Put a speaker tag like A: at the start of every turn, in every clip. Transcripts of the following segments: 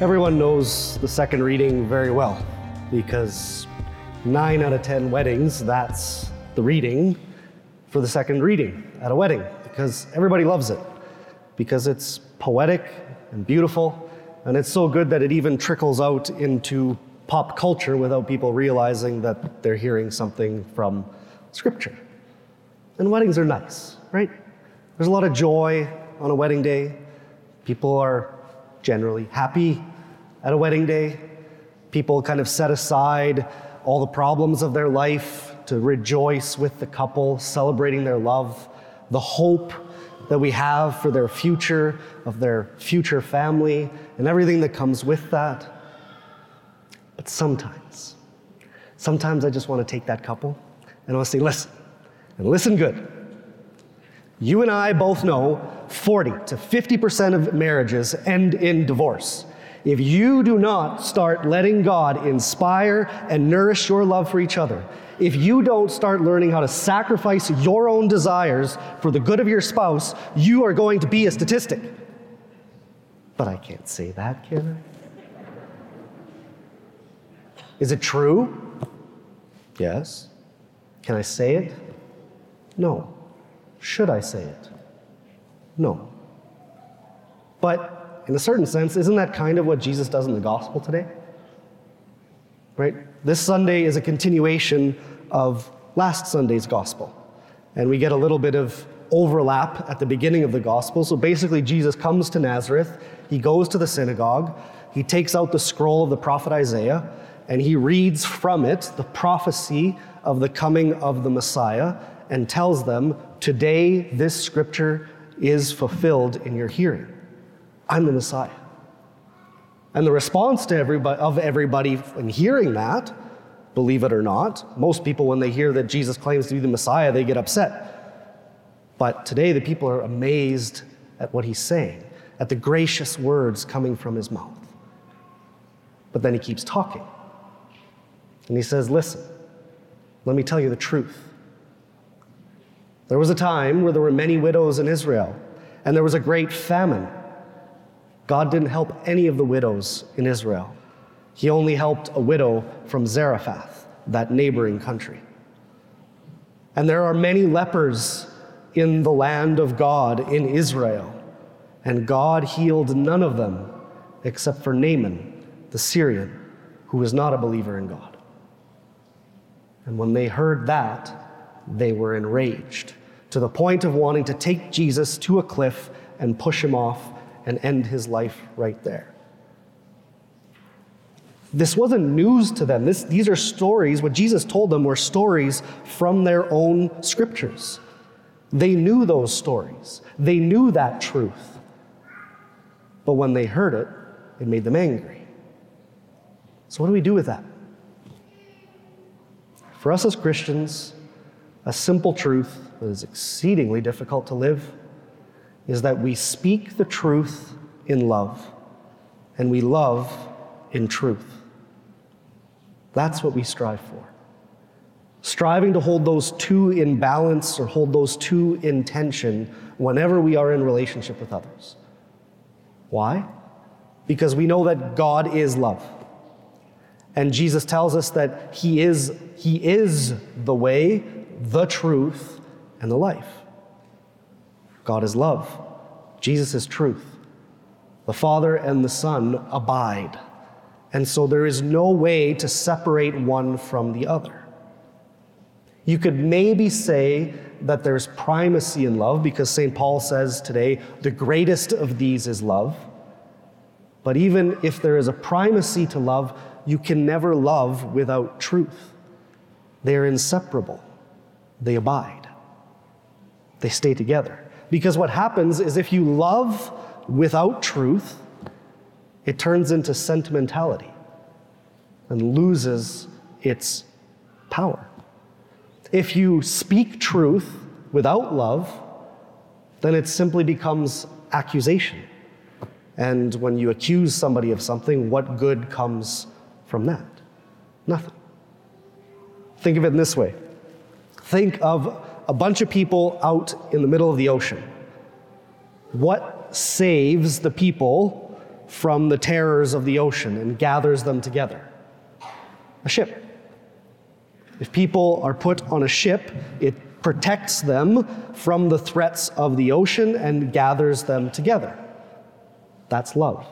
A: Everyone knows the second reading very well because nine out of 10 weddings, that's the reading for the second reading at a wedding because everybody loves it because it's poetic and beautiful and it's so good that it even trickles out into pop culture without people realizing that they're hearing something from scripture. And weddings are nice, right? There's a lot of joy on a wedding day. People are generally happy at a wedding day. People kind of set aside all the problems of their life to rejoice with the couple, celebrating their love, the hope that we have for their future, of their future family, and everything that comes with that. But sometimes, sometimes I just want to take that couple and I want to say, listen, and listen good. You and I both know 40 to 50% of marriages end in divorce. If you do not start letting God inspire and nourish your love for each other, if you don't start learning how to sacrifice your own desires for the good of your spouse, you are going to be a statistic. But I can't say that, can I? Is it true? Yes. Can I say it? No. Should I say it? No. But in a certain sense, isn't that kind of what Jesus does in the gospel today? Right? This Sunday is a continuation of last Sunday's gospel. And we get a little bit of overlap at the beginning of the gospel. So basically, Jesus comes to Nazareth, he goes to the synagogue, he takes out the scroll of the prophet Isaiah, and he reads from it the prophecy of the coming of the Messiah and tells them, Today this scripture is fulfilled in your hearing. I'm the Messiah. And the response to everybody, of everybody in hearing that, believe it or not, most people, when they hear that Jesus claims to be the Messiah, they get upset. But today, the people are amazed at what he's saying, at the gracious words coming from his mouth. But then he keeps talking. And he says, Listen, let me tell you the truth. There was a time where there were many widows in Israel, and there was a great famine. God didn't help any of the widows in Israel. He only helped a widow from Zarephath, that neighboring country. And there are many lepers in the land of God in Israel, and God healed none of them except for Naaman, the Syrian, who was not a believer in God. And when they heard that, they were enraged to the point of wanting to take Jesus to a cliff and push him off and end his life right there. This wasn't news to them. This, these are stories. What Jesus told them were stories from their own scriptures. They knew those stories, they knew that truth. But when they heard it, it made them angry. So, what do we do with that? For us as Christians, a simple truth that is exceedingly difficult to live is that we speak the truth in love and we love in truth. That's what we strive for. Striving to hold those two in balance or hold those two in tension whenever we are in relationship with others. Why? Because we know that God is love. And Jesus tells us that He is, he is the way, the truth, and the life. God is love. Jesus is truth. The Father and the Son abide. And so there is no way to separate one from the other. You could maybe say that there's primacy in love because St. Paul says today, the greatest of these is love. But even if there is a primacy to love, you can never love without truth. They are inseparable, they abide, they stay together. Because what happens is if you love without truth, it turns into sentimentality and loses its power. If you speak truth without love, then it simply becomes accusation. And when you accuse somebody of something, what good comes from that? Nothing. Think of it in this way think of a bunch of people out in the middle of the ocean. What saves the people from the terrors of the ocean and gathers them together? A ship. If people are put on a ship, it protects them from the threats of the ocean and gathers them together. That's love.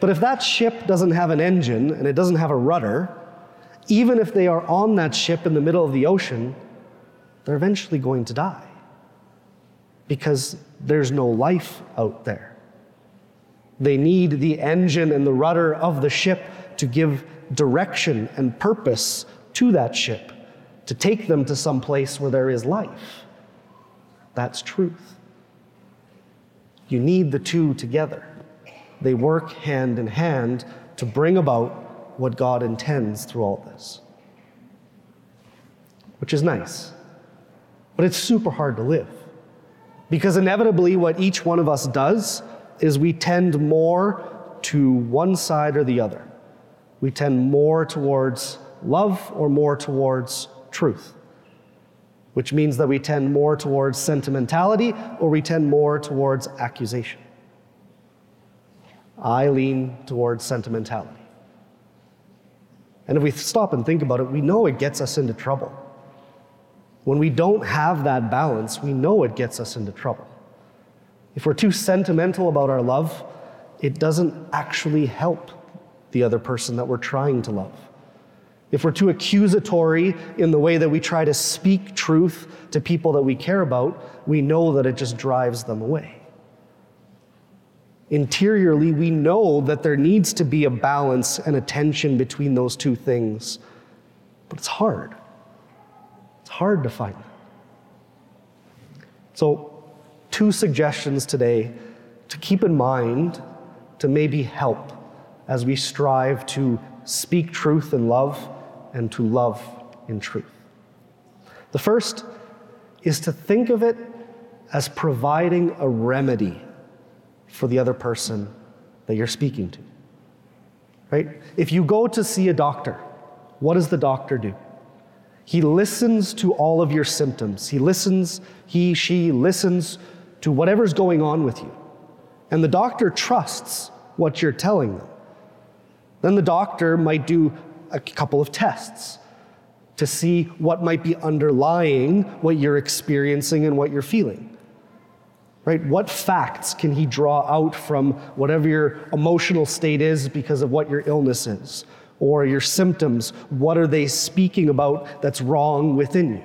A: But if that ship doesn't have an engine and it doesn't have a rudder, even if they are on that ship in the middle of the ocean, they're eventually going to die because there's no life out there. They need the engine and the rudder of the ship to give direction and purpose to that ship, to take them to some place where there is life. That's truth. You need the two together. They work hand in hand to bring about what God intends through all this. Which is nice. But it's super hard to live. Because inevitably, what each one of us does is we tend more to one side or the other. We tend more towards love or more towards truth, which means that we tend more towards sentimentality or we tend more towards accusation. I lean towards sentimentality. And if we stop and think about it, we know it gets us into trouble. When we don't have that balance, we know it gets us into trouble. If we're too sentimental about our love, it doesn't actually help the other person that we're trying to love. If we're too accusatory in the way that we try to speak truth to people that we care about, we know that it just drives them away. Interiorly, we know that there needs to be a balance and a tension between those two things, but it's hard hard to find. So, two suggestions today to keep in mind to maybe help as we strive to speak truth in love and to love in truth. The first is to think of it as providing a remedy for the other person that you're speaking to. Right? If you go to see a doctor, what does the doctor do? He listens to all of your symptoms. He listens, he, she listens to whatever's going on with you. And the doctor trusts what you're telling them. Then the doctor might do a couple of tests to see what might be underlying what you're experiencing and what you're feeling. Right? What facts can he draw out from whatever your emotional state is because of what your illness is? Or your symptoms. What are they speaking about that's wrong within you?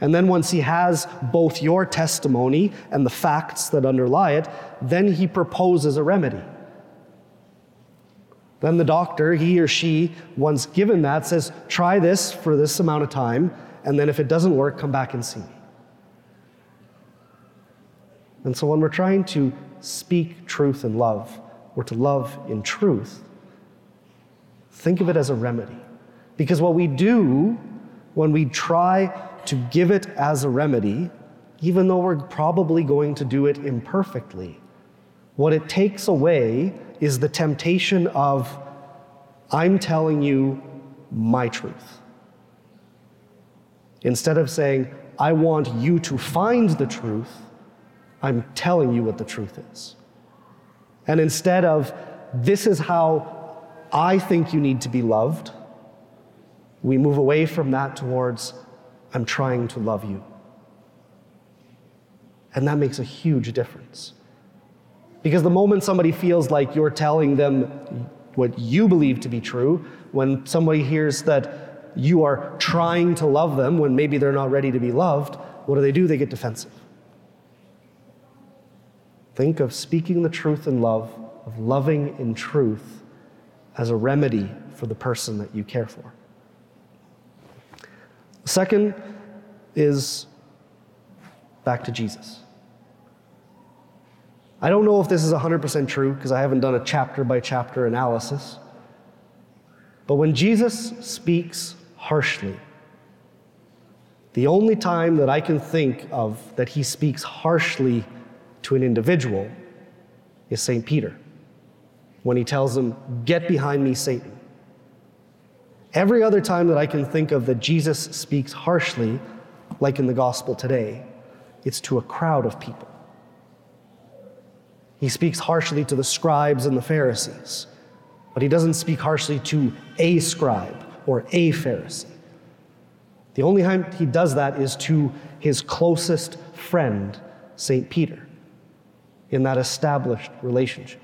A: And then once he has both your testimony and the facts that underlie it, then he proposes a remedy. Then the doctor, he or she, once given that, says, try this for this amount of time, and then if it doesn't work, come back and see me. And so when we're trying to speak truth in love, or to love in truth, Think of it as a remedy. Because what we do when we try to give it as a remedy, even though we're probably going to do it imperfectly, what it takes away is the temptation of, I'm telling you my truth. Instead of saying, I want you to find the truth, I'm telling you what the truth is. And instead of, this is how I think you need to be loved, we move away from that towards, I'm trying to love you. And that makes a huge difference. Because the moment somebody feels like you're telling them what you believe to be true, when somebody hears that you are trying to love them when maybe they're not ready to be loved, what do they do? They get defensive. Think of speaking the truth in love, of loving in truth, as a remedy for the person that you care for. Second is back to Jesus. I don't know if this is 100% true because I haven't done a chapter by chapter analysis. But when Jesus speaks harshly, the only time that I can think of that he speaks harshly to an individual is St. Peter when he tells them, Get behind me, Satan. Every other time that I can think of that Jesus speaks harshly, like in the gospel today, it's to a crowd of people. He speaks harshly to the scribes and the Pharisees, but he doesn't speak harshly to a scribe or a Pharisee. The only time he does that is to his closest friend, St. Peter, in that established relationship.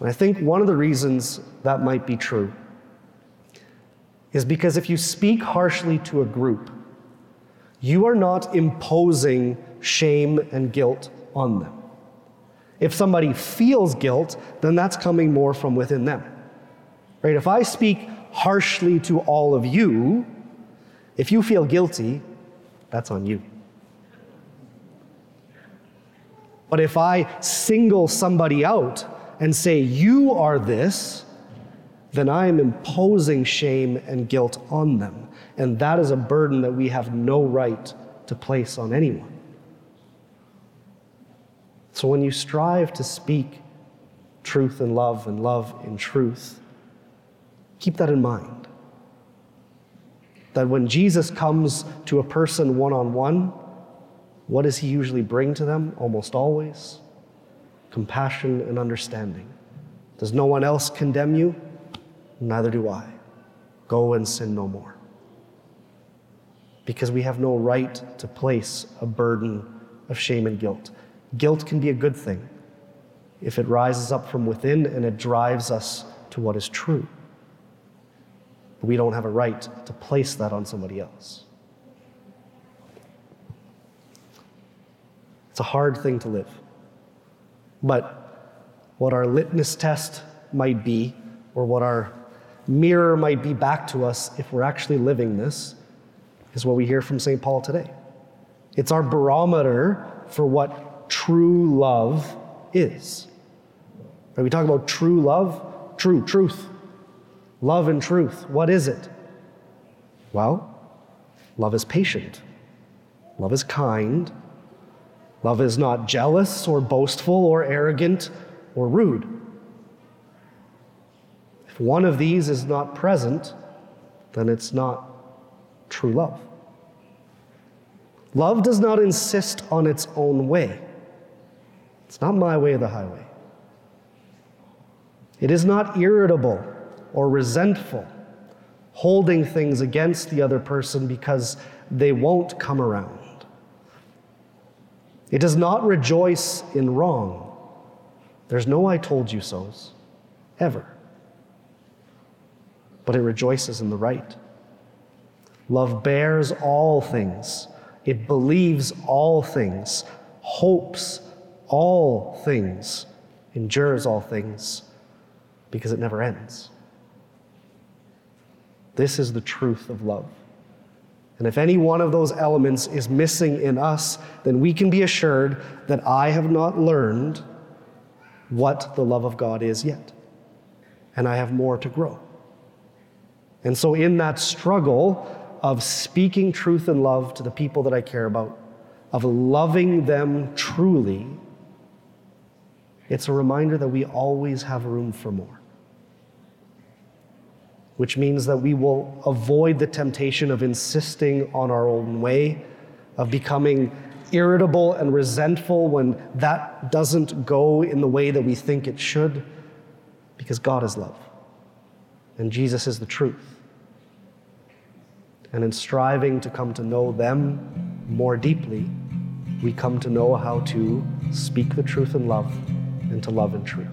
A: And I think one of the reasons that might be true is because if you speak harshly to a group, you are not imposing shame and guilt on them. If somebody feels guilt, then that's coming more from within them. Right? If I speak harshly to all of you, if you feel guilty, that's on you. But if I single somebody out and say, You are this, then I am imposing shame and guilt on them. And that is a burden that we have no right to place on anyone. So when you strive to speak truth in love and love in truth, keep that in mind. That when Jesus comes to a person one on one, what does he usually bring to them? Almost always compassion and understanding. Does no one else condemn you? Neither do I. Go and sin no more. Because we have no right to place a burden of shame and guilt. Guilt can be a good thing if it rises up from within and it drives us to what is true. But we don't have a right to place that on somebody else. It's a hard thing to live. But what our litmus test might be, or what our mirror might be back to us if we're actually living this, is what we hear from St. Paul today. It's our barometer for what true love is. We talk about true love, true, truth. Love and truth. What is it? Well, love is patient. Love is kind. Love is not jealous or boastful or arrogant or rude. If one of these is not present, then it's not true love. Love does not insist on its own way. It's not my way or the highway. It is not irritable or resentful, holding things against the other person because they won't come around. It does not rejoice in wrong. There's no I told you so's, ever. But it rejoices in the right. Love bears all things, it believes all things, hopes all things, endures all things, because it never ends. This is the truth of love. And if any one of those elements is missing in us, then we can be assured that I have not learned what the love of God is yet. And I have more to grow. And so, in that struggle of speaking truth and love to the people that I care about, of loving them truly, it's a reminder that we always have room for more. Which means that we will avoid the temptation of insisting on our own way, of becoming irritable and resentful when that doesn't go in the way that we think it should, because God is love and Jesus is the truth. And in striving to come to know them more deeply, we come to know how to speak the truth in love and to love in truth.